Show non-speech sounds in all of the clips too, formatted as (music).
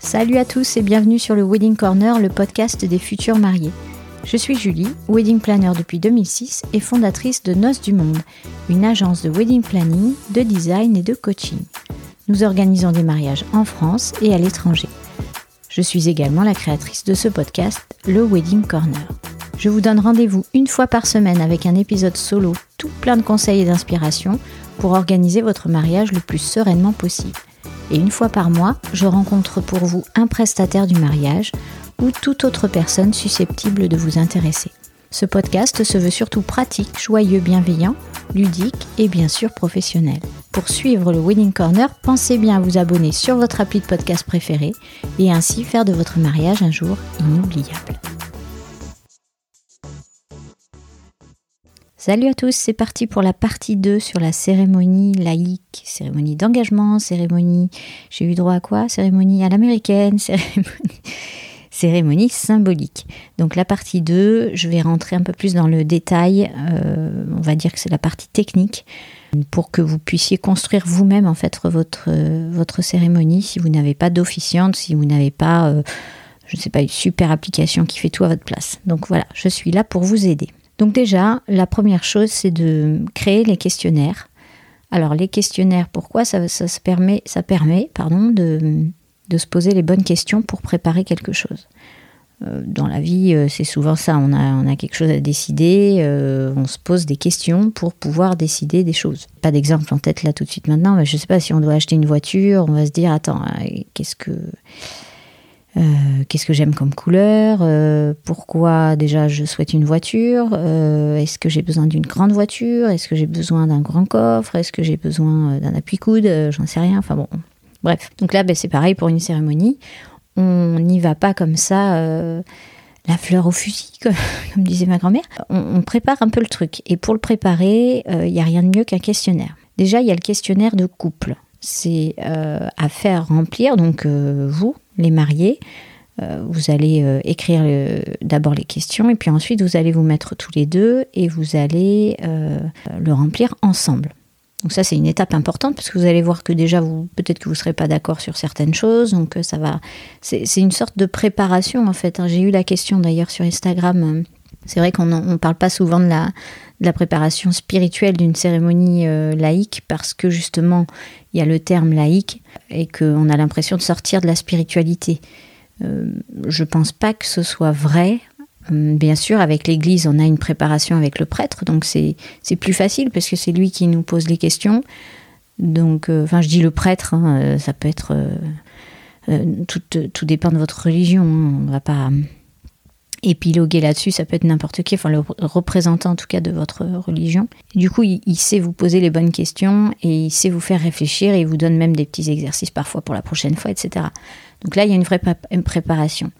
Salut à tous et bienvenue sur le Wedding Corner, le podcast des futurs mariés. Je suis Julie, wedding planner depuis 2006 et fondatrice de Noces du Monde, une agence de wedding planning, de design et de coaching. Nous organisons des mariages en France et à l'étranger. Je suis également la créatrice de ce podcast, le Wedding Corner. Je vous donne rendez-vous une fois par semaine avec un épisode solo tout plein de conseils et d'inspiration pour organiser votre mariage le plus sereinement possible. Et une fois par mois, je rencontre pour vous un prestataire du mariage ou toute autre personne susceptible de vous intéresser. Ce podcast se veut surtout pratique, joyeux, bienveillant, ludique et bien sûr professionnel. Pour suivre le Wedding Corner, pensez bien à vous abonner sur votre appli de podcast préféré et ainsi faire de votre mariage un jour inoubliable. Salut à tous, c'est parti pour la partie 2 sur la cérémonie laïque, cérémonie d'engagement, cérémonie, j'ai eu droit à quoi? Cérémonie à l'américaine, (laughs) cérémonie, cérémonie symbolique. Donc la partie 2, je vais rentrer un peu plus dans le détail, euh, on va dire que c'est la partie technique, pour que vous puissiez construire vous-même en fait votre, votre cérémonie si vous n'avez pas d'officiante, si vous n'avez pas, euh, je ne sais pas, une super application qui fait tout à votre place. Donc voilà, je suis là pour vous aider. Donc déjà, la première chose, c'est de créer les questionnaires. Alors les questionnaires, pourquoi ça, se permet, ça permet pardon, de, se poser les bonnes questions pour préparer quelque chose. Euh, dans la vie, euh, c'est souvent ça, on a, quelque chose à décider, euh, on se pose des questions pour pouvoir décider des choses. Pas d'exemple en tête là tout de suite maintenant, mais je ne sais pas si on doit acheter une voiture, on va se dire, attends, qu'est-ce que j'aime comme couleur, pourquoi déjà je souhaite une voiture, est-ce que j'ai besoin d'une grande voiture, est-ce que j'ai besoin d'un grand coffre, est-ce que j'ai besoin d'un appui-coude, j'en sais rien, enfin bon. Bref, donc là ben, c'est pareil pour une cérémonie, on n'y va pas comme ça la fleur au fusil, (laughs) comme, disait ma grand-mère. On, prépare un peu le truc. Et pour le préparer, il n'y a rien de mieux qu'un questionnaire. Déjà, il y a le questionnaire de couple. C'est à faire remplir, donc vous, les mariés, euh, vous allez euh, écrire d'abord les questions et puis ensuite vous allez vous mettre tous les deux et vous allez euh, le remplir ensemble. Donc ça c'est une étape importante parce que vous allez voir que déjà vous peut-être que vous ne serez pas d'accord sur certaines choses donc ça va c'est une sorte de préparation en fait. Hein. J'ai eu la question d'ailleurs sur Instagram. C'est vrai qu'on ne parle pas souvent de la, préparation spirituelle d'une cérémonie laïque parce que justement il y a le terme laïque et qu'on a l'impression de sortir de la spiritualité. Euh, je pense pas que ce soit vrai. Hum, bien sûr, avec l'Église, on a une préparation avec le prêtre, donc c'est plus facile parce que c'est lui qui nous pose les questions. Donc, euh, enfin, je dis le prêtre, hein, euh, ça peut être. tout, tout, dépend de votre religion. Hein, on ne va pas épiloguer là-dessus, ça peut être n'importe qui, enfin le représentant en tout cas de votre religion. Du coup, il, sait vous poser les bonnes questions et il sait vous faire réfléchir et il vous donne même des petits exercices parfois pour la prochaine fois, etc. Donc là, il y a une vraie préparation.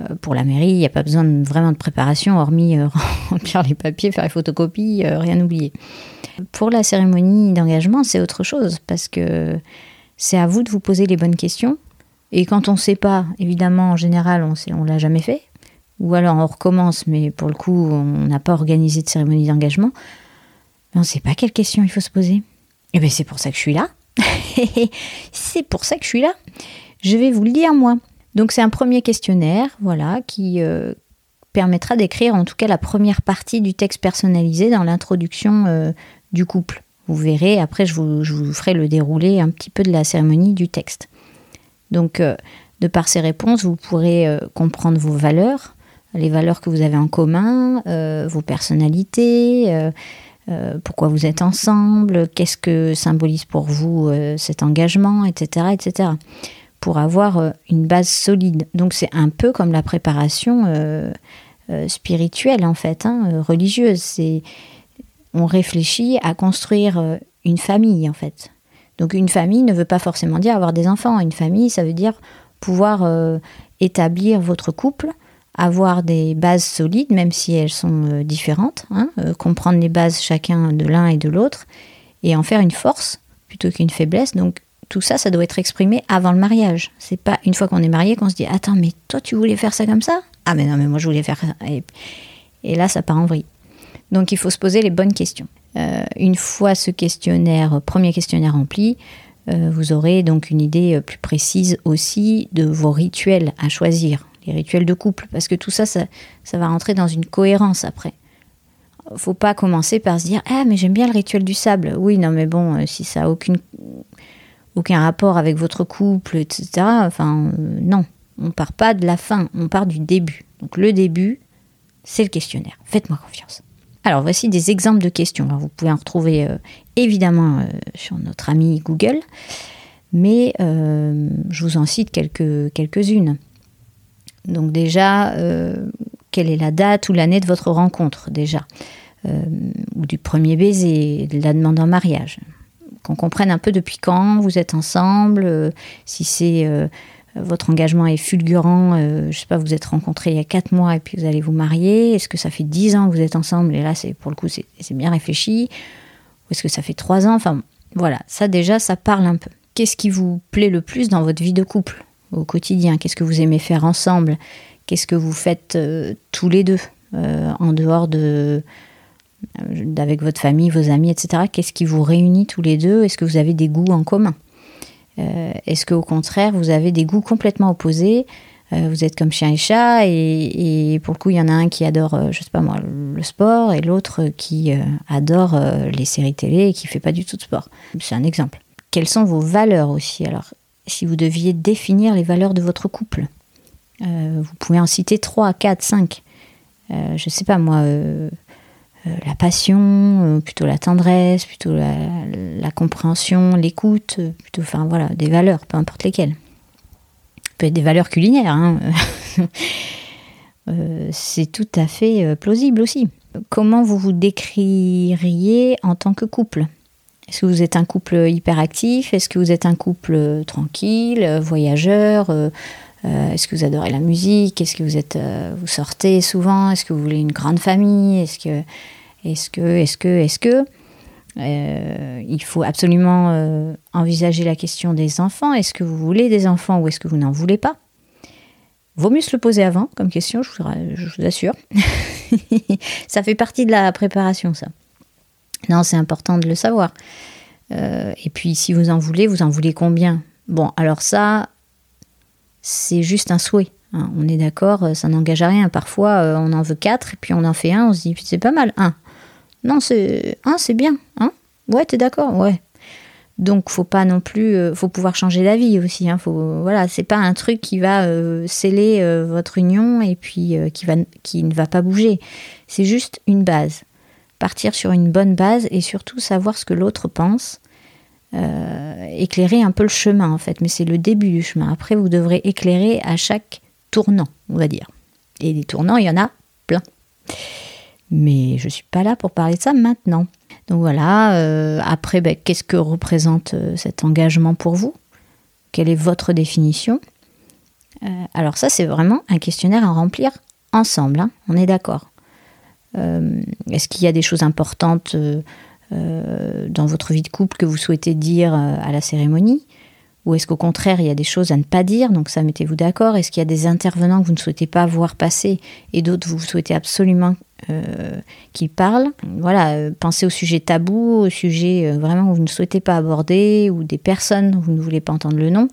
Euh, pour la mairie, il n'y a pas besoin de, vraiment de préparation, hormis euh, (laughs) remplir les papiers, faire les photocopies, euh, rien oublier. Pour la cérémonie d'engagement, c'est autre chose, parce que c'est à vous de vous poser les bonnes questions. Et quand on ne sait pas, évidemment, en général, on ne l'a jamais fait, ou alors on recommence, mais pour le coup, on n'a pas organisé de cérémonie d'engagement, on ne sait pas quelle question il faut se poser. Et eh bien c'est pour ça que je suis là. (laughs) c'est pour ça que je suis là. Je vais vous le dire moi. Donc c'est un premier questionnaire, voilà, qui euh, permettra d'écrire en tout cas la première partie du texte personnalisé dans l'introduction euh, du couple. Vous verrez, après je vous, ferai le déroulé un petit peu de la cérémonie du texte. Donc euh, de par ces réponses, vous pourrez comprendre vos valeurs, les valeurs que vous avez en commun, vos personnalités, pourquoi vous êtes ensemble, qu'est-ce que symbolise pour vous cet engagement, etc., etc. Pour avoir une base solide. Donc c'est un peu comme la préparation spirituelle en fait, hein, religieuse. C'est on réfléchit à construire une famille en fait. Donc une famille ne veut pas forcément dire avoir des enfants. Une famille, ça veut dire pouvoir établir votre couple avoir des bases solides, même si elles sont euh, différentes, hein, euh, comprendre les bases chacun de l'un et de l'autre, et en faire une force plutôt qu'une faiblesse. Donc tout ça, ça doit être exprimé avant le mariage. C'est pas une fois qu'on est marié qu'on se dit Attends, mais toi tu voulais faire ça comme ça? Ah mais non, mais moi je voulais faire ça. Et, là, ça part en vrille. Donc il faut se poser les bonnes questions. Euh, une fois ce questionnaire, premier questionnaire rempli, euh, vous aurez donc une idée euh, plus précise aussi de vos rituels à choisir, les rituels de couple, parce que tout ça, ça, ça va rentrer dans une cohérence après. Faut pas commencer par se dire ah mais j'aime bien le rituel du sable. Oui non mais bon si ça a aucune aucun rapport avec votre couple etc. Enfin non on part pas de la fin, on part du début. Donc le début c'est le questionnaire. Faites-moi confiance. Alors voici des exemples de questions. vous pouvez en retrouver euh, évidemment euh, sur notre ami Google, mais euh, je vous en cite quelques, quelques-unes. Donc déjà, quelle est la date ou l'année de votre rencontre déjà? Ou du premier baiser, de la demande en mariage? Qu'on comprenne un peu depuis quand vous êtes ensemble, si c'est votre engagement est fulgurant, euh, je sais pas, vous êtes rencontrés il y a quatre mois et puis vous allez vous marier, est-ce que ça fait dix ans que vous êtes ensemble et là c'est pour le coup c'est bien réfléchi, ou est-ce que ça fait trois ans, enfin voilà, ça déjà ça parle un peu. Qu'est-ce qui vous plaît le plus dans votre vie de couple au quotidien? Qu'est-ce que vous aimez faire ensemble? Qu'est-ce que vous faites euh, tous les deux euh, en dehors de avec votre famille, vos amis, etc. Qu'est-ce qui vous réunit tous les deux? Est-ce que vous avez des goûts en commun? Euh, est-ce qu'au contraire, vous avez des goûts complètement opposés? Euh, vous êtes comme chien et chat, et, pour le coup, il y en a un qui adore, euh, je sais pas moi, le sport, et l'autre qui adore les séries télé et qui fait pas du tout de sport. C'est un exemple. Quelles sont vos valeurs aussi? Alors, si vous deviez définir les valeurs de votre couple, vous pouvez en citer 3, 4, 5. je sais pas moi, euh, la passion, euh, plutôt la tendresse, plutôt la, compréhension, l'écoute, euh, plutôt, enfin voilà, des valeurs, peu importe lesquelles. peut être des valeurs culinaires, hein. (laughs) c'est tout à fait plausible aussi. Comment vous vous décririez en tant que couple? Est-ce que vous êtes un couple hyperactif? Est-ce que vous êtes un couple tranquille, voyageur Est-ce que vous adorez la musique? Est-ce que vous êtes, vous sortez souvent? Est-ce que vous voulez une grande famille? Est-ce que est-ce que, est-ce que, est-ce que? Euh, il faut absolument euh, envisager la question des enfants. Est-ce que vous voulez des enfants ou est-ce que vous n'en voulez pas? Vaut mieux se le poser avant comme question, je vous, assure. (laughs) ça fait partie de la préparation, ça. Non, c'est important de le savoir. Euh, et puis, si vous en voulez, vous en voulez combien? Bon, alors ça, c'est juste un souhait. Hein. on est d'accord, ça n'engage à rien. Parfois, on en veut quatre, et puis on en fait un, on se dit, c'est pas mal, un. Non, c'est hein, c'est bien. Hein ouais, t'es d'accord Ouais. Donc, faut pas non plus, euh, faut pouvoir changer d'avis aussi. Hein, faut, voilà, c'est pas un truc qui va euh, sceller euh, votre union et puis qui, va, qui ne va pas bouger. C'est juste une base. Partir sur une bonne base et surtout savoir ce que l'autre pense. Éclairer un peu le chemin en fait, mais c'est le début du chemin. Après, vous devrez éclairer à chaque tournant, on va dire. Et des tournants, il y en a plein. Mais je ne suis pas là pour parler de ça maintenant. Donc voilà, euh, après, ben, qu'est-ce que représente euh, cet engagement pour vous? Quelle est votre définition? Euh, Alors ça, c'est vraiment un questionnaire à remplir ensemble, hein, on est d'accord. Est-ce qu'il y a des choses importantes dans votre vie de couple que vous souhaitez dire à la cérémonie ou est-ce qu'au contraire, il y a des choses à ne pas dire? Donc ça, mettez-vous d'accord. Est-ce qu'il y a des intervenants que vous ne souhaitez pas voir passer et d'autres vous souhaitez absolument euh, qui parlent? Voilà, euh, pensez au sujet tabou, au sujet euh, vraiment que vous ne souhaitez pas aborder, ou des personnes où vous ne voulez pas entendre le nom.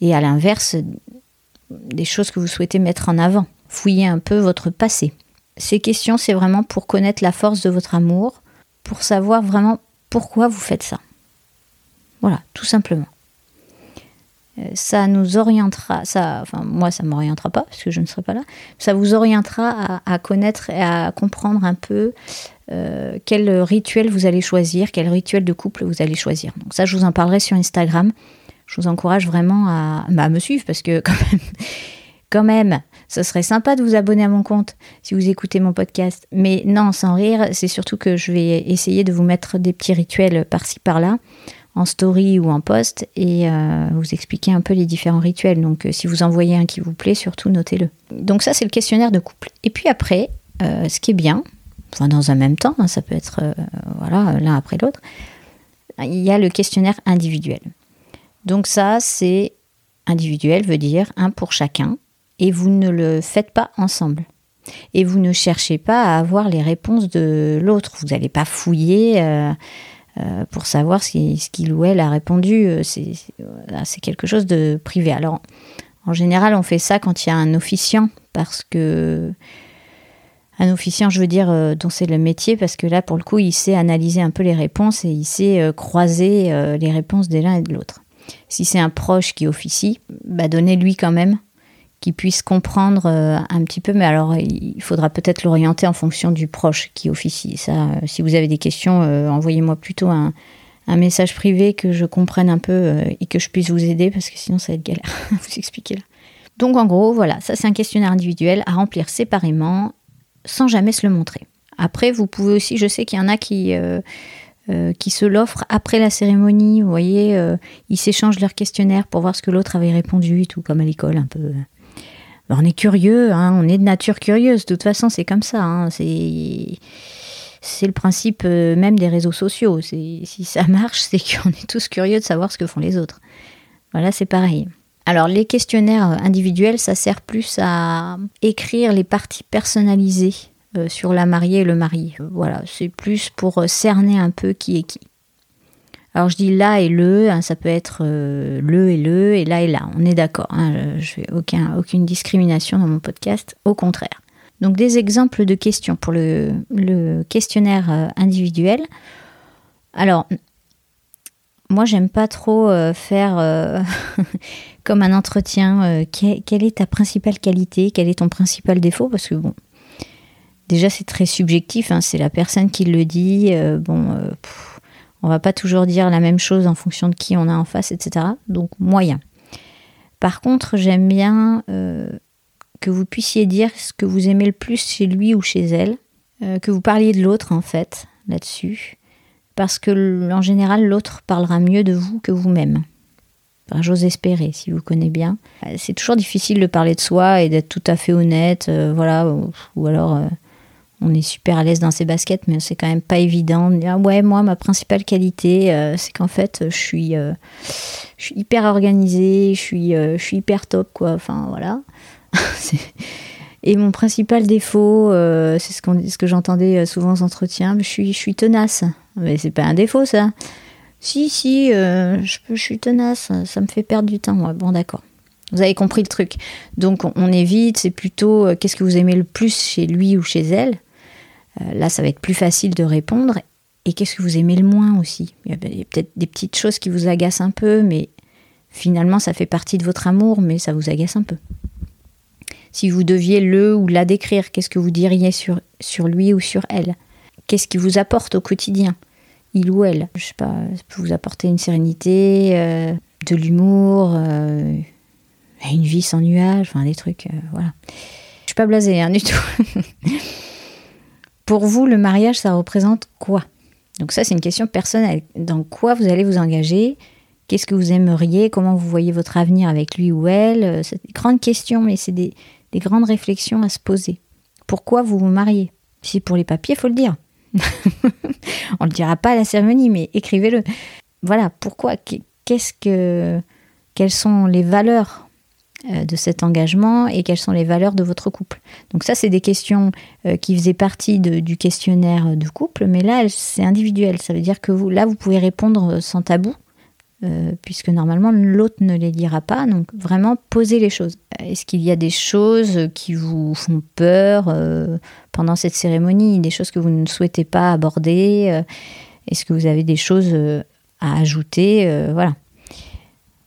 Et à l'inverse, des choses que vous souhaitez mettre en avant. Fouillez un peu votre passé. Ces questions, c'est vraiment pour connaître la force de votre amour, pour savoir vraiment pourquoi vous faites ça. Voilà, tout simplement. Euh, ça nous orientera, ça, enfin moi ça m'orientera pas parce que je ne serai pas là, ça vous orientera à, connaître et à comprendre un peu euh, quel rituel vous allez choisir, quel rituel de couple vous allez choisir. Donc ça je vous en parlerai sur Instagram. Je vous encourage vraiment à, bah, me suivre parce que (laughs) quand même, quand même, ce serait sympa de vous abonner à mon compte si vous écoutez mon podcast. Mais non, sans rire, c'est surtout que je vais essayer de vous mettre des petits rituels par-ci par-là en story ou en post et euh, vous expliquer un peu les différents rituels. Donc euh, si vous en voyez un qui vous plaît, surtout notez-le. Donc ça c'est le questionnaire de couple. Et puis après, euh, ce qui est bien, enfin dans un même temps, hein, ça peut être voilà l'un après l'autre, il y a le questionnaire individuel. Donc ça c'est individuel veut dire un pour chacun et vous ne le faites pas ensemble. Et vous ne cherchez pas à avoir les réponses de l'autre. Vous n'allez pas fouiller euh, euh, pour savoir ce qu'il ou elle a répondu. C'est quelque chose de privé. Alors, en général, on fait ça quand il y a un officiant, parce que un officiant, je veux dire, euh, dont c'est le métier, parce que là, pour le coup, il sait analyser un peu les réponses et il sait euh, croiser euh, les réponses de l'un et de l'autre. Si c'est un proche qui officie, bah, donnez-lui quand même qu'il puisse comprendre un petit peu, mais alors il faudra peut-être l'orienter en fonction du proche qui officie. Ça, si vous avez des questions, envoyez-moi plutôt un, message privé que je comprenne un peu et que je puisse vous aider, parce que sinon ça va être galère (laughs) à vous expliquer là. Donc en gros, voilà, ça c'est un questionnaire individuel à remplir séparément sans jamais se le montrer. Après, vous pouvez aussi, je sais qu'il y en a qui, euh, euh, qui se l'offrent après la cérémonie, vous voyez, euh, ils s'échangent leur questionnaire pour voir ce que l'autre avait répondu, tout comme à l'école un peu. On est curieux, hein, on est de nature curieuse, de toute façon c'est comme ça, hein, c'est le principe même des réseaux sociaux. Si ça marche, c'est qu'on est tous curieux de savoir ce que font les autres. Voilà, c'est pareil. Alors les questionnaires individuels, ça sert plus à écrire les parties personnalisées euh, sur la mariée et le marié. Voilà, c'est plus pour euh, cerner un peu qui est qui. Alors je dis là et le, hein, ça peut être euh, le et le, et là et là, on est d'accord. Hein, je fais aucun, aucune discrimination dans mon podcast, au contraire. Donc des exemples de questions pour le, questionnaire individuel. Alors, moi, j'aime pas trop faire (laughs) comme un entretien. Euh, quelle est ta principale qualité? Quel est ton principal défaut? Parce que bon, déjà c'est très subjectif, hein, c'est la personne qui le dit. Euh, bon, euh, on va pas toujours dire la même chose en fonction de qui on a en face, etc. Donc moyen. Par contre, j'aime bien que vous puissiez dire ce que vous aimez le plus chez lui ou chez elle, que vous parliez de l'autre en fait là-dessus, parce que en général l'autre parlera mieux de vous que vous-même j'ose espérer, si vous connaissez bien. Euh, c'est toujours difficile de parler de soi et d'être tout à fait honnête, euh, voilà, ou, alors euh, on est super à l'aise dans ses baskets, mais c'est quand même pas évident. Ouais, moi, ma principale qualité, c'est qu'en fait, je suis, suis hyper organisée, je suis, je suis hyper top, quoi. Enfin, voilà. (laughs) et mon principal défaut, c'est ce, ce que j'entendais souvent aux entretiens, je suis, je suis tenace. Mais c'est pas un défaut, ça. Si, si, euh, je, je, suis tenace, ça me fait perdre du temps. bon, d'accord. Vous avez compris le truc. Donc, on, évite, c'est plutôt euh, qu'est-ce que vous aimez le plus chez lui ou chez elle? Euh, là, ça va être plus facile de répondre. Et qu'est-ce que vous aimez le moins aussi? Il y a, peut-être des petites choses qui vous agacent un peu, mais finalement, ça fait partie de votre amour, mais ça vous agace un peu. Si vous deviez le ou la décrire, qu'est-ce que vous diriez sur, sur lui ou sur elle? Qu'est-ce qui vous apporte au quotidien? Il ou elle? Je sais pas, ça peut vous apporter une sérénité, euh, de l'humour, euh, une vie sans nuages, enfin des trucs, voilà. Je suis pas blasée hein, du tout. (laughs) Pour vous, le mariage, ça représente quoi? Donc ça, c'est une question personnelle. Dans quoi vous allez vous engager? Qu'est-ce que vous aimeriez? Comment vous voyez votre avenir avec lui ou elle? C'est des grandes questions, mais c'est des, des grandes réflexions à se poser. Pourquoi vous vous mariez? Si pour les papiers, faut le dire. (laughs) On le dira pas à la cérémonie, mais écrivez-le. Voilà, pourquoi? Qu'est-ce que quelles sont les valeurs euh, de cet engagement et quelles sont les valeurs de votre couple. Donc ça, c'est des questions euh, qui faisaient partie du questionnaire de couple, mais là, c'est individuel. Ça veut dire que vous, là, vous pouvez répondre sans tabou. Euh, puisque normalement l'autre ne les lira pas. Donc vraiment poser les choses. Est-ce qu'il y a des choses qui vous font peur euh, pendant cette cérémonie, des choses que vous ne souhaitez pas aborder euh, Est-ce que vous avez des choses à ajouter Voilà.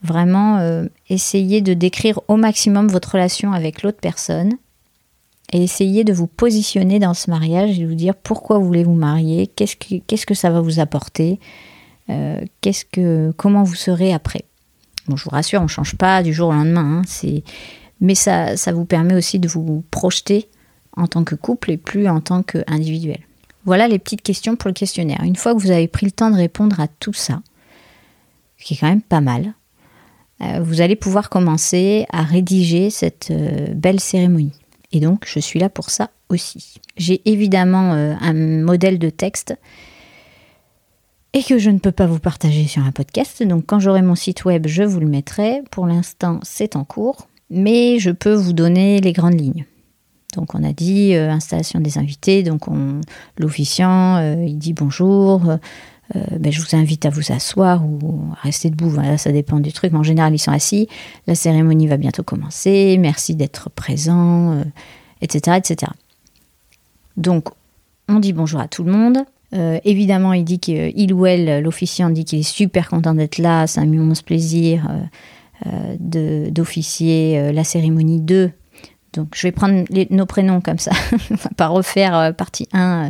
Vraiment, essayez de décrire au maximum votre relation avec l'autre personne et essayez de vous positionner dans ce mariage et de vous dire pourquoi vous voulez vous marier, qu'est-ce que, qu'est-ce que ça va vous apporter, euh, qu'est-ce que, comment vous serez après. Bon, je vous rassure, on ne change pas du jour au lendemain, hein, mais ça, ça vous permet aussi de vous projeter en tant que couple et plus en tant qu'individuel. Voilà les petites questions pour le questionnaire. Une fois que vous avez pris le temps de répondre à tout ça, ce qui est quand même pas mal, euh, vous allez pouvoir commencer à rédiger cette euh, belle cérémonie. Et donc, je suis là pour ça aussi. J'ai évidemment un modèle de texte et que je ne peux pas vous partager sur un podcast. Donc quand j'aurai mon site web, je vous le mettrai. Pour l'instant, c'est en cours. mais je peux vous donner les grandes lignes. Donc on a dit euh, installation des invités, donc l'officiant, euh, il dit bonjour, euh, ben, je vous invite à vous asseoir ou à rester debout, voilà, ça dépend du truc, mais en général ils sont assis, la cérémonie va bientôt commencer, merci d'être présent, etc., etc. Donc on dit bonjour à tout le monde. évidemment, il dit qu'il ou elle, l'officiant, dit qu'il est super content d'être là, c'est un immense plaisir d'officier la cérémonie 2 donc je vais prendre nos prénoms comme ça, (laughs) on va pas refaire euh, partie 1 euh,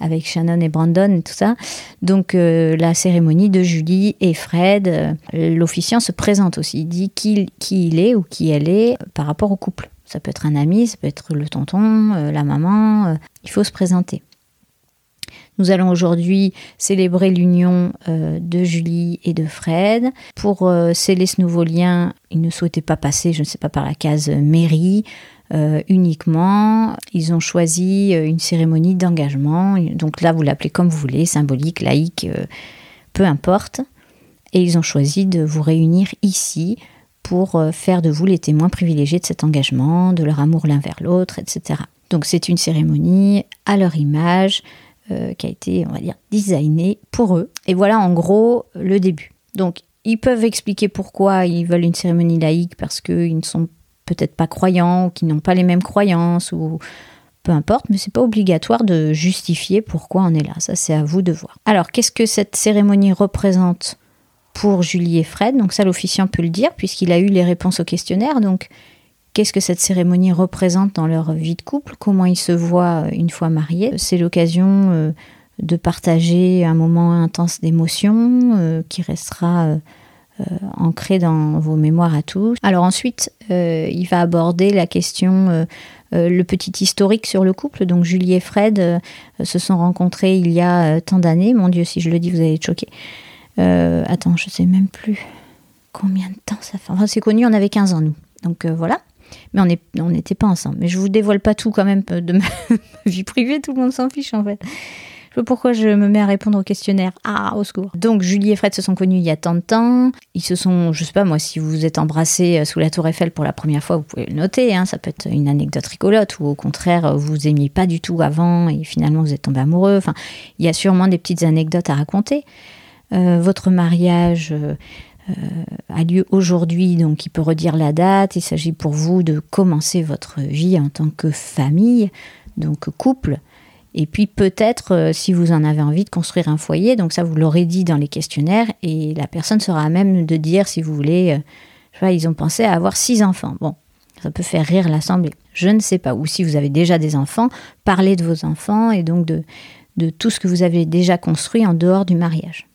avec Shannon et Brandon et tout ça. Donc euh, la cérémonie de Julie et Fred, l'officiant se présente aussi, il dit qui, qui, il est ou qui elle est par rapport au couple. Ça peut être un ami, ça peut être le tonton, la maman, il faut se présenter. Nous allons aujourd'hui célébrer l'union de Julie et de Fred. Pour sceller ce nouveau lien, ils ne souhaitaient pas passer, je ne sais pas, par la case mairie. Euh, uniquement. Ils ont choisi euh, une cérémonie d'engagement. Donc là, vous l'appelez comme vous voulez, symbolique, laïque, euh, peu importe. Et ils ont choisi de vous réunir ici pour faire de vous les témoins privilégiés de cet engagement, de leur amour l'un vers l'autre, etc. Donc c'est une cérémonie à leur image qui a été, on va dire, designée pour eux. Et voilà en gros le début. Donc ils peuvent expliquer pourquoi ils veulent une cérémonie laïque parce qu'ils ne sont peut-être pas croyants, ou qui n'ont pas les mêmes croyances, ou peu importe, mais c'est pas obligatoire de justifier pourquoi on est là. Ça, c'est à vous de voir. Alors, qu'est-ce que cette cérémonie représente pour Julie et Fred? Donc ça, l'officiant peut le dire, puisqu'il a eu les réponses au questionnaire. Donc, qu'est-ce que cette cérémonie représente dans leur vie de couple? Comment ils se voient une fois mariés? C'est l'occasion euh, de partager un moment intense d'émotion euh, qui restera... Euh, ancré dans vos mémoires à tous. Alors ensuite, euh, il va aborder la question, euh, le petit historique sur le couple. Donc Julie et Fred se sont rencontrés il y a tant d'années. Mon Dieu, si je le dis, vous allez être choqués. attends, je sais même plus combien de temps ça fait. Enfin, c'est connu, on avait 15 ans, nous. Donc voilà. Mais on n'était pas ensemble. Mais je vous dévoile pas tout quand même de (laughs) ma vie privée, tout le monde s'en fiche en fait pourquoi je me mets à répondre au questionnaire. Ah, au secours. Donc, Julie et Fred se sont connus il y a tant de temps. Ils se sont, je sais pas moi, si vous vous êtes embrassés euh, sous la Tour Eiffel pour la première fois, vous pouvez le noter. Hein, ça peut être une anecdote rigolote ou au contraire, vous vous aimiez pas du tout avant et finalement vous êtes tombé amoureux. Enfin, il y a sûrement des petites anecdotes à raconter. Euh, votre mariage. Euh, a lieu aujourd'hui, donc il peut redire la date. Il s'agit pour vous de commencer votre vie en tant que famille, donc couple, et puis peut-être, euh, si vous en avez envie, de construire un foyer, donc ça vous l'aurez dit dans les questionnaires, et la personne sera à même de dire, si vous voulez, euh, ils ont pensé à avoir six enfants. Bon, ça peut faire rire l'Assemblée. Je ne sais pas. Ou si vous avez déjà des enfants, parlez de vos enfants et donc de, de tout ce que vous avez déjà construit en dehors du mariage.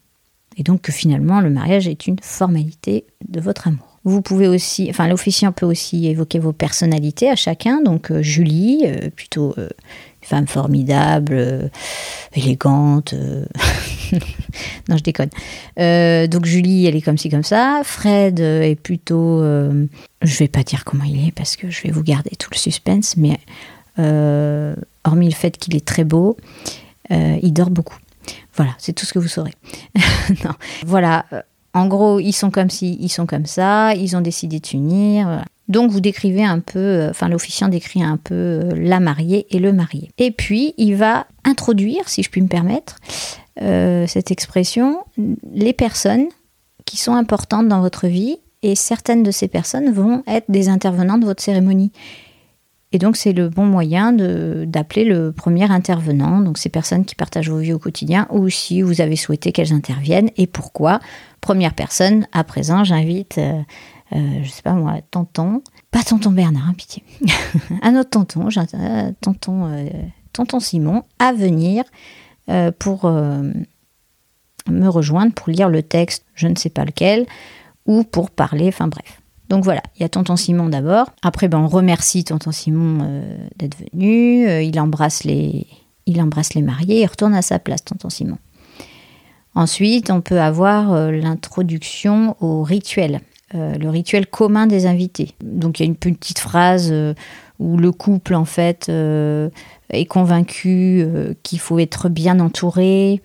Et donc que finalement, le mariage est une formalité de votre amour. Vous pouvez aussi, enfin l'officiant peut aussi évoquer vos personnalités à chacun. Donc euh, Julie, plutôt femme formidable, euh, élégante. Euh, (laughs) non, je déconne. Euh, donc Julie, elle est comme ci, comme ça. Fred est plutôt... je vais pas dire comment il est parce que je vais vous garder tout le suspense, mais hormis le fait qu'il est très beau, il dort beaucoup. Voilà, c'est tout ce que vous saurez. (laughs) Voilà. En gros, ils sont comme ci, ils sont comme ça, ils ont décidé de s'unir. Donc vous décrivez un peu, euh, enfin l'officiant décrit un peu euh, la mariée et le marié. Et puis il va introduire, si je puis me permettre, euh, cette expression, les personnes qui sont importantes dans votre vie et certaines de ces personnes vont être des intervenants de votre cérémonie. Et donc c'est le bon moyen d'appeler le premier intervenant, donc ces personnes qui partagent vos vies au quotidien, ou si vous avez souhaité qu'elles interviennent et pourquoi? Première personne, à présent j'invite euh, je sais pas moi, tonton, pas tonton Bernard, hein, pitié, (laughs) un autre tonton, euh, tonton, euh, tonton Simon, à venir pour me rejoindre pour lire le texte, je ne sais pas lequel, ou pour parler, enfin bref. Donc voilà, il y a tonton Simon d'abord. Après, ben, on remercie tonton Simon d'être venu. il, embrasse les, il embrasse les mariés et retourne à sa place, tonton Simon. Ensuite, on peut avoir l'introduction au rituel. Euh, le rituel commun des invités. Donc il y a une petite phrase euh, où le couple en fait euh, est convaincu qu'il faut être bien entouré,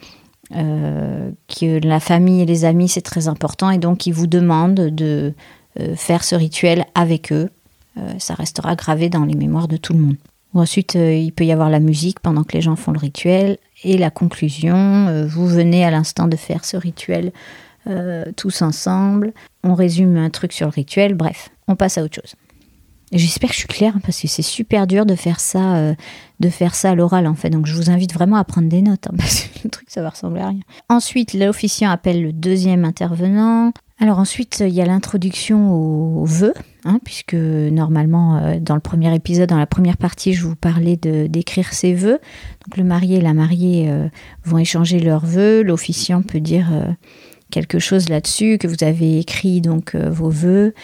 que la famille et les amis c'est très important et donc il vous demande de faire ce rituel avec eux. ça restera gravé dans les mémoires de tout le monde. ensuite, il peut y avoir la musique pendant que les gens font le rituel et la conclusion. vous venez à l'instant de faire ce rituel tous ensemble. On résume un truc sur le rituel. Bref, on passe à autre chose. J'espère que je suis claire parce que c'est super dur de faire ça, euh, de faire ça à l'oral en fait. Donc je vous invite vraiment à prendre des notes hein, (laughs) parce que le truc ça va ressembler à rien. Ensuite, l'officiant appelle le deuxième intervenant. Alors ensuite, il y a l'introduction aux vœux, hein, puisque normalement euh, dans le premier épisode, dans la première partie, je vous parlais de d'écrire ses vœux. Donc le marié et la mariée euh, vont échanger leurs vœux. L'officiant peut dire quelque chose là-dessus que vous avez écrit donc vos vœux.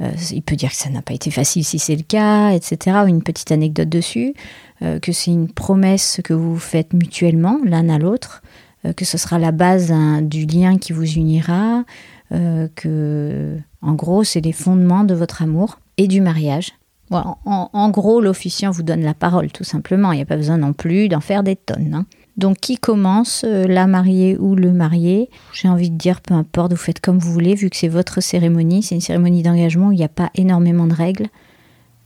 Euh, il peut dire que ça n'a pas été facile si c'est le cas, etc. Ou une petite anecdote dessus, euh, que c'est une promesse que vous faites mutuellement l'un à l'autre, euh, que ce sera la base du lien qui vous unira, que en gros c'est les fondements de votre amour et du mariage. en, gros, l'officiant vous donne la parole, tout simplement. Il n'y a pas besoin non plus d'en faire des tonnes. Hein. Donc qui commence, euh, la mariée ou le marié? J'ai envie de dire, peu importe, vous faites comme vous voulez, vu que c'est votre cérémonie, c'est une cérémonie d'engagement où il n'y a pas énormément de règles.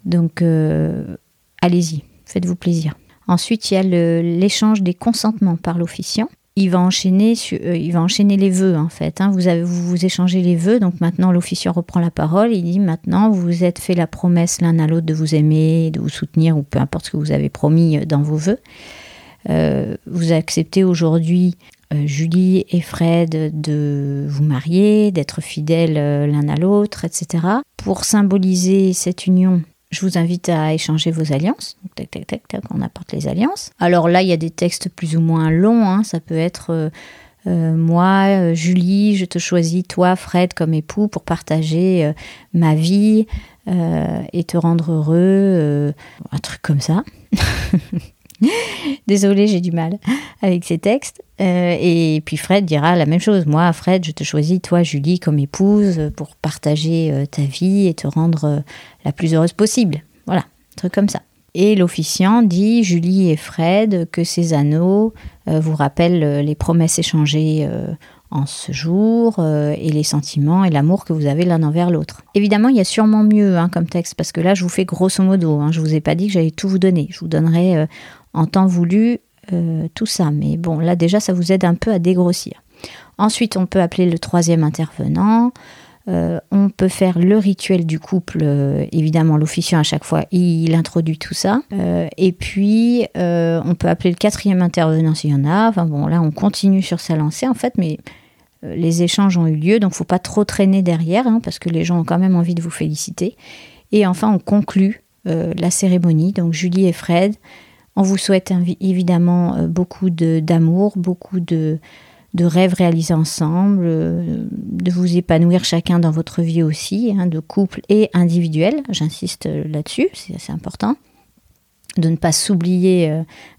Donc euh, allez-y, faites-vous plaisir. Ensuite, il y a l'échange des consentements par l'officiant. Il va enchaîner, euh, il va enchaîner les vœux en fait. Hein. Vous, avez, vous, échangez les vœux, donc maintenant l'officiant reprend la parole. Il dit maintenant vous vous êtes fait la promesse l'un à l'autre de vous aimer, de vous soutenir ou peu importe ce que vous avez promis dans vos vœux. Euh, vous acceptez aujourd'hui, euh, Julie et Fred, de vous marier, d'être fidèles euh, l'un à l'autre, etc. Pour symboliser cette union, je vous invite à échanger vos alliances. on apporte les alliances. Alors là, il y a des textes plus ou moins longs. Hein. Ça peut être moi, Julie, je te choisis, toi, Fred, comme époux pour partager ma vie et te rendre heureux. un truc comme ça. (laughs) (laughs) Désolée, j'ai du mal avec ces textes. Euh, et puis Fred dira la même chose. Moi, Fred, je te choisis, toi, Julie, comme épouse pour partager euh, ta vie et te rendre euh, la plus heureuse possible. Voilà, un truc comme ça. Et l'officiant dit, Julie et Fred, que ces anneaux vous rappellent les promesses échangées en ce jour et les sentiments et l'amour que vous avez l'un envers l'autre. Évidemment, il y a sûrement mieux hein, comme texte parce que là, je vous fais grosso modo. Hein, je vous ai pas dit que j'allais tout vous donner. Je vous donnerai en temps voulu euh, tout ça. Mais bon, là déjà, ça vous aide un peu à dégrossir. Ensuite, on peut appeler le troisième intervenant. Euh, on peut faire le rituel du couple, euh, évidemment l'officiant à chaque fois, il introduit tout ça. et puis, on peut appeler le quatrième intervenant s'il y en a. Enfin bon, là, on continue sur sa lancée en fait, mais les échanges ont eu lieu, donc faut pas trop traîner derrière, hein, parce que les gens ont quand même envie de vous féliciter. Et enfin, on conclut la cérémonie. Donc Julie et Fred on vous souhaite évidemment euh, beaucoup d'amour, beaucoup de, rêves réalisés ensemble, euh, de vous épanouir chacun dans votre vie aussi, hein, de couple et individuel. J'insiste euh, là-dessus, c'est assez important. De ne pas s'oublier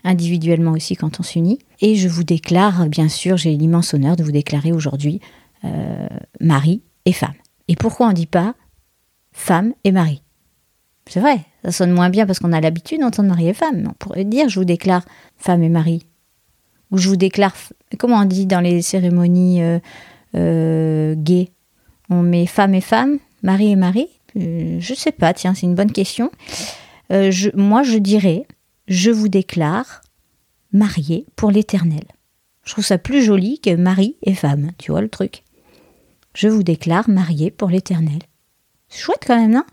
individuellement aussi quand on s'unit. Et je vous déclare, bien sûr, j'ai l'immense honneur de vous déclarer aujourd'hui mari et femme. Et pourquoi on ne dit pas femme et mari? C'est vrai, ça sonne moins bien parce qu'on a l'habitude d'entendre mari et femme. On pourrait dire je vous déclare femme et mari. Ou je vous déclare. Comment on dit dans les cérémonies euh, euh, gays? On met femme et femme, mari et mari? Euh, Je sais pas, tiens, c'est une bonne question. moi, je dirais je vous déclare marié pour l'éternel. Je trouve ça plus joli que mari et femme, tu vois le truc. Je vous déclare marié pour l'éternel. Chouette quand même, non?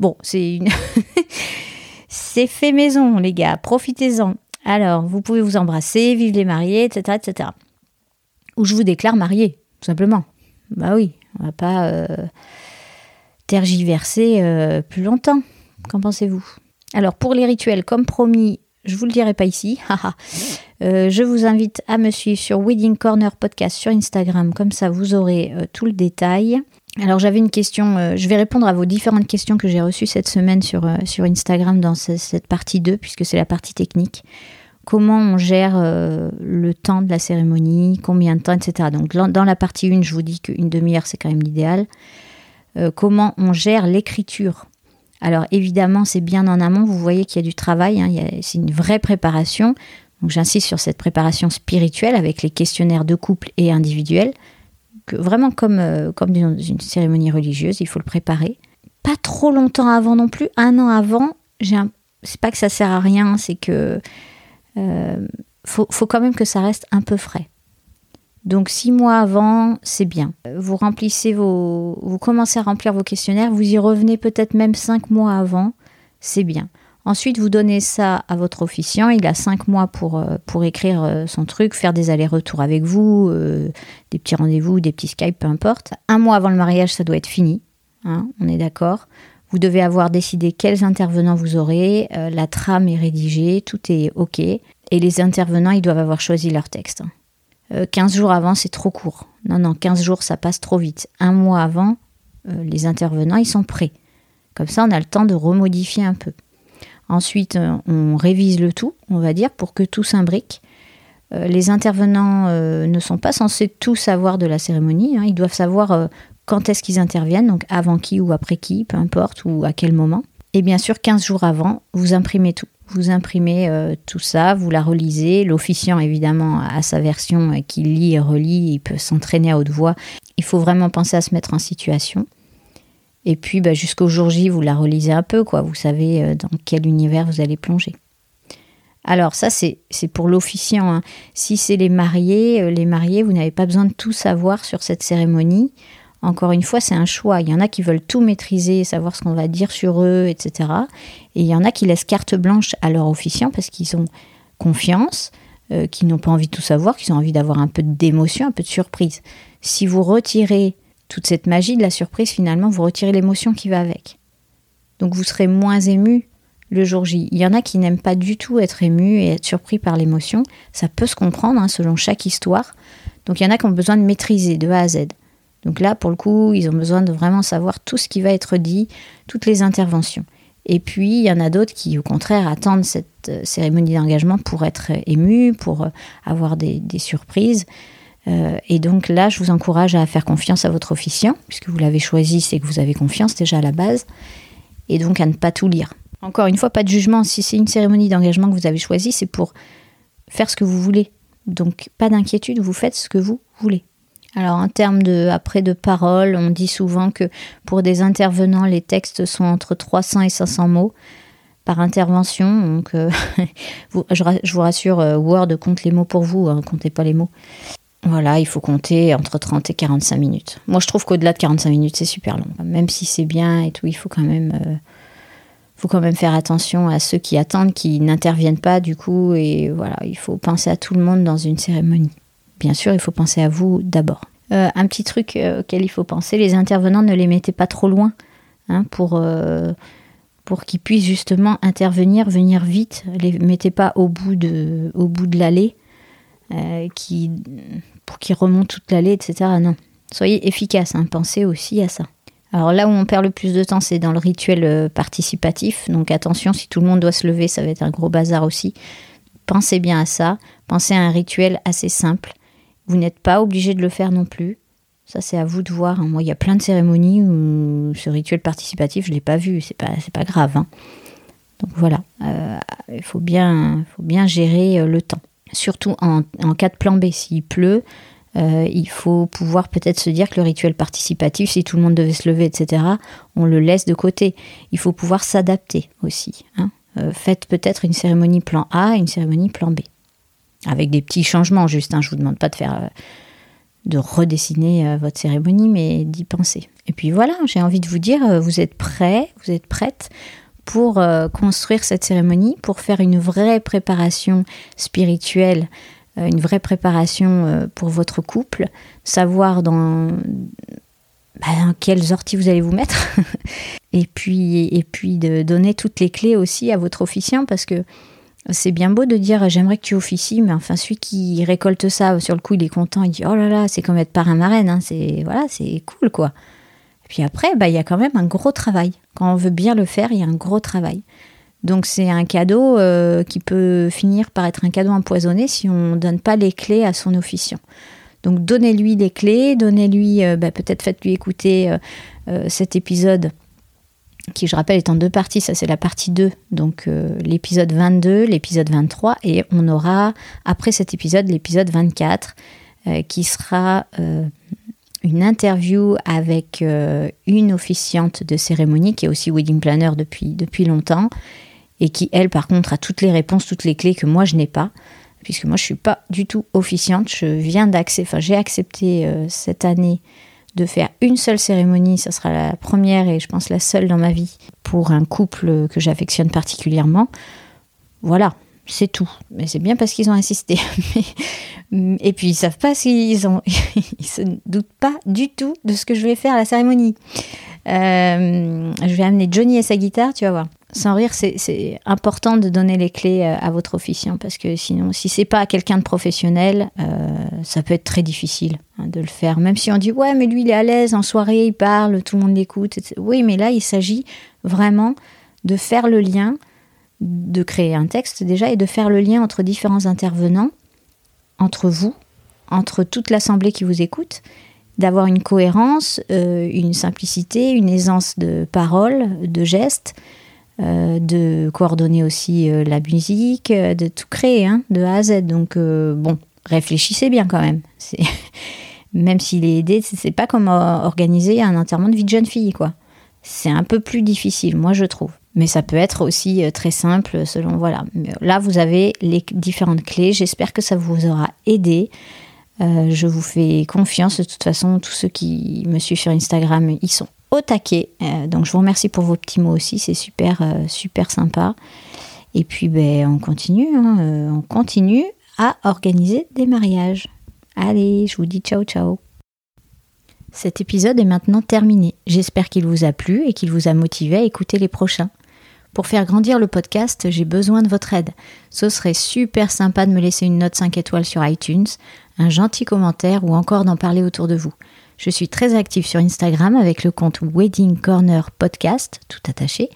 Bon, c'est une... (laughs) c'est fait maison, les gars, profitez-en. Alors, vous pouvez vous embrasser, vivre les mariés, etc., etc. Ou je vous déclare marié, tout simplement. Bah oui, on va pas euh, tergiverser euh, plus longtemps. Qu'en pensez-vous? Alors, pour les rituels, comme promis, je vous le dirai pas ici. (laughs) Euh, je vous invite à me suivre sur Wedding Corner Podcast sur Instagram, comme ça vous aurez tout le détail. Alors j'avais une question, euh, je vais répondre à vos différentes questions que j'ai reçues cette semaine sur, euh, sur Instagram dans cette partie 2, puisque c'est la partie technique. Comment on gère euh, le temps de la cérémonie, combien de temps, etc. Donc dans la partie 1, je vous dis qu'une demi-heure, c'est quand même l'idéal. comment on gère l'écriture Alors évidemment, c'est bien en amont, vous voyez qu'il y a du travail, hein, c'est une vraie préparation. Donc j'insiste sur cette préparation spirituelle avec les questionnaires de couple et individuels vraiment comme, euh, comme dans une cérémonie religieuse, il faut le préparer. pas trop longtemps avant non plus. Un an avant, c'est pas que ça sert à rien, c'est que euh, faut, faut, quand même que ça reste un peu frais. Donc six mois avant, c'est bien. Vous remplissez vos, vous commencez à remplir vos questionnaires, vous y revenez peut-être même cinq mois avant, c'est bien. Ensuite, vous donnez ça à votre officiant. Il a cinq mois pour, euh, pour écrire euh, son truc, faire des allers-retours avec vous, euh, des petits rendez-vous, des petits Skype, peu importe. Un mois avant le mariage, ça doit être fini. Hein, on est d'accord. Vous devez avoir décidé quels intervenants vous aurez. la trame est rédigée, tout est OK. Et les intervenants, ils doivent avoir choisi leur texte. 15 jours avant, c'est trop court. Non, non, 15 jours, ça passe trop vite. Un mois avant, les intervenants, ils sont prêts. Comme ça, on a le temps de remodifier un peu. Ensuite, euh, on révise le tout, on va dire, pour que tout s'imbrique. Euh, les intervenants euh, ne sont pas censés tout savoir de la cérémonie. Hein. Ils doivent savoir quand est-ce qu'ils interviennent, donc avant qui ou après qui, peu importe, ou à quel moment. Et bien sûr, 15 jours avant, vous imprimez tout. Vous imprimez tout ça, vous la relisez. L'officiant, évidemment, a sa version qui lit et relit. Il peut s'entraîner à haute voix. Il faut vraiment penser à se mettre en situation. Et puis bah, jusqu'au jour J, vous la relisez un peu, quoi. Vous savez euh, dans quel univers vous allez plonger. Alors ça, c'est pour l'officiant. Hein. Si c'est les mariés, euh, les mariés, vous n'avez pas besoin de tout savoir sur cette cérémonie. Encore une fois, c'est un choix. Il y en a qui veulent tout maîtriser, savoir ce qu'on va dire sur eux, etc. Et il y en a qui laissent carte blanche à leur officiant parce qu'ils ont confiance, euh, qui n'ont pas envie de tout savoir, qu'ils ont envie d'avoir un peu d'émotion, un peu de surprise. Si vous retirez toute cette magie de la surprise, finalement, vous retirez l'émotion qui va avec. Donc vous serez moins ému le jour J. Il y en a qui n'aiment pas du tout être ému et être surpris par l'émotion. Ça peut se comprendre hein, selon chaque histoire. Donc il y en a qui ont besoin de maîtriser de A à Z. Donc là, pour le coup, ils ont besoin de vraiment savoir tout ce qui va être dit, toutes les interventions. Et puis, il y en a d'autres qui, au contraire, attendent cette euh, cérémonie d'engagement pour être émus, pour euh, avoir des surprises. Euh, et donc là, je vous encourage à faire confiance à votre officiant, puisque vous l'avez choisi, c'est que vous avez confiance déjà à la base, et donc à ne pas tout lire. Encore une fois, pas de jugement. Si c'est une cérémonie d'engagement que vous avez choisie, c'est pour faire ce que vous voulez. Donc pas d'inquiétude, vous faites ce que vous voulez. Alors en termes de après de paroles, on dit souvent que pour des intervenants, les textes sont entre 300 et 500 mots par intervention. Euh, (laughs) je, vous rassure, euh, Word compte les mots pour vous, hein, comptez pas les mots. Voilà, il faut compter entre 30 et 45 minutes. Moi, je trouve qu'au-delà de 45 minutes, c'est super long. Même si c'est bien et tout, il faut quand même, euh, faut quand même faire attention à ceux qui attendent, qui n'interviennent pas du coup. Et voilà, il faut penser à tout le monde dans une cérémonie. Bien sûr, il faut penser à vous d'abord. Euh, un petit truc euh, auquel il faut penser, les intervenants ne les mettez pas trop loin hein, pour, pour qu'ils puissent justement intervenir, venir vite. Les mettez pas au bout de l'allée. Qui pour qu'il remonte toute l'allée, etc. Non. Soyez efficace, hein. pensez aussi à ça. Alors là où on perd le plus de temps, c'est dans le rituel euh, participatif. Donc attention, si tout le monde doit se lever, ça va être un gros bazar aussi. Pensez bien à ça. Pensez à un rituel assez simple. Vous n'êtes pas obligé de le faire non plus. Ça, c'est à vous de voir. Hein. Moi, il y a plein de cérémonies où ce rituel participatif, je ne l'ai pas vu. C'est pas, pas grave. Hein. Donc voilà, euh, il faut bien, faut bien gérer euh, le temps surtout en, cas de plan B, s'il pleut, euh, il faut pouvoir peut-être se dire que le rituel participatif, si tout le monde devait se lever, etc., on le laisse de côté. Il faut pouvoir s'adapter aussi. Hein. Euh, faites peut-être une cérémonie plan A et une cérémonie plan B. Avec des petits changements, juste. Hein. Je ne vous demande pas de faire. Euh, de redessiner votre cérémonie, mais d'y penser. Et puis voilà, j'ai envie de vous dire, vous êtes prêts, vous êtes prêtes pour euh, construire cette cérémonie, pour faire une vraie préparation spirituelle, euh, une vraie préparation euh, pour votre couple, savoir dans, bah, quelles orties vous allez vous mettre, (laughs) et puis et puis de donner toutes les clés aussi à votre officiant parce que c'est bien beau de dire j'aimerais que tu officies, mais enfin celui qui récolte ça sur le coup il est content, il dit oh là là c'est comme être parrain marraine, hein, c'est voilà c'est cool quoi. Puis après, bah, il y a quand même un gros travail. Quand on veut bien le faire, il y a un gros travail. Donc c'est un cadeau euh, qui peut finir par être un cadeau empoisonné si on ne donne pas les clés à son officiant. Donc donnez-lui des clés, donnez-lui, euh, bah, peut-être faites-lui écouter euh, cet épisode qui je rappelle est en deux parties, ça c'est la partie 2, donc l'épisode 22, l'épisode 23, et on aura après cet épisode l'épisode 24 qui sera une interview avec euh, une officiante de cérémonie qui est aussi wedding planner depuis, depuis longtemps et qui, elle, par contre, a toutes les réponses, toutes les clés que moi, je n'ai pas, puisque moi, je ne suis pas du tout officiante. Je viens d'accepter, enfin, j'ai accepté euh, cette année de faire une seule cérémonie, ça sera la première et je pense la seule dans ma vie, pour un couple que j'affectionne particulièrement. Voilà, c'est tout. Mais c'est bien parce qu'ils ont insisté. (laughs) et puis ils savent pas s'ils ont, (laughs) ils se doutent pas du tout de ce que je vais faire à la cérémonie. Euh, je vais amener Johnny et sa guitare, tu vas voir. Sans rire, c'est important de donner les clés euh, à votre officiant parce que sinon, si c'est pas quelqu'un de professionnel, euh, ça peut être très difficile hein, de le faire. Même si on dit ouais, mais lui il est à l'aise en soirée, il parle, tout le monde l'écoute. Oui, mais là il s'agit vraiment de faire le lien de créer un texte déjà et de faire le lien entre différents intervenants, entre vous, entre toute l'assemblée qui vous écoute, d'avoir une cohérence, euh, une simplicité, une aisance de parole, de gestes, euh, de coordonner aussi euh, la musique, de tout créer hein, de A à Z. Donc bon, réfléchissez bien quand même. (laughs) même s'il est aidé, c'est pas comme organiser un enterrement de vie de jeune fille quoi. C'est un peu plus difficile, moi je trouve. Mais ça peut être aussi euh, très simple selon voilà. Là vous avez les différentes clés. J'espère que ça vous aura aidé. Euh, je vous fais confiance. De toute façon, tous ceux qui me suivent sur Instagram, ils sont au taquet. Euh, donc je vous remercie pour vos petits mots aussi. C'est super, super sympa. Et puis ben, on continue. Hein. on continue à organiser des mariages. Allez, je vous dis ciao ciao. Cet épisode est maintenant terminé. J'espère qu'il vous a plu et qu'il vous a motivé à écouter les prochains. Pour faire grandir le podcast, j'ai besoin de votre aide. Ce serait super sympa de me laisser une note 5 étoiles sur iTunes, un gentil commentaire ou encore d'en parler autour de vous. Je suis très active sur Instagram avec le compte Wedding Corner Podcast, tout attaché,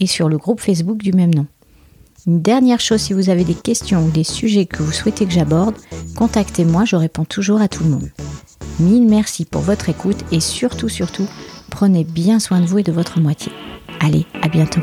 et sur le groupe Facebook du même nom. Une dernière chose, si vous avez des questions ou des sujets que vous souhaitez que j'aborde, contactez-moi, je réponds toujours à tout le monde. Mille merci pour votre écoute et surtout, surtout, prenez bien soin de vous et de votre moitié. Allez, à bientôt.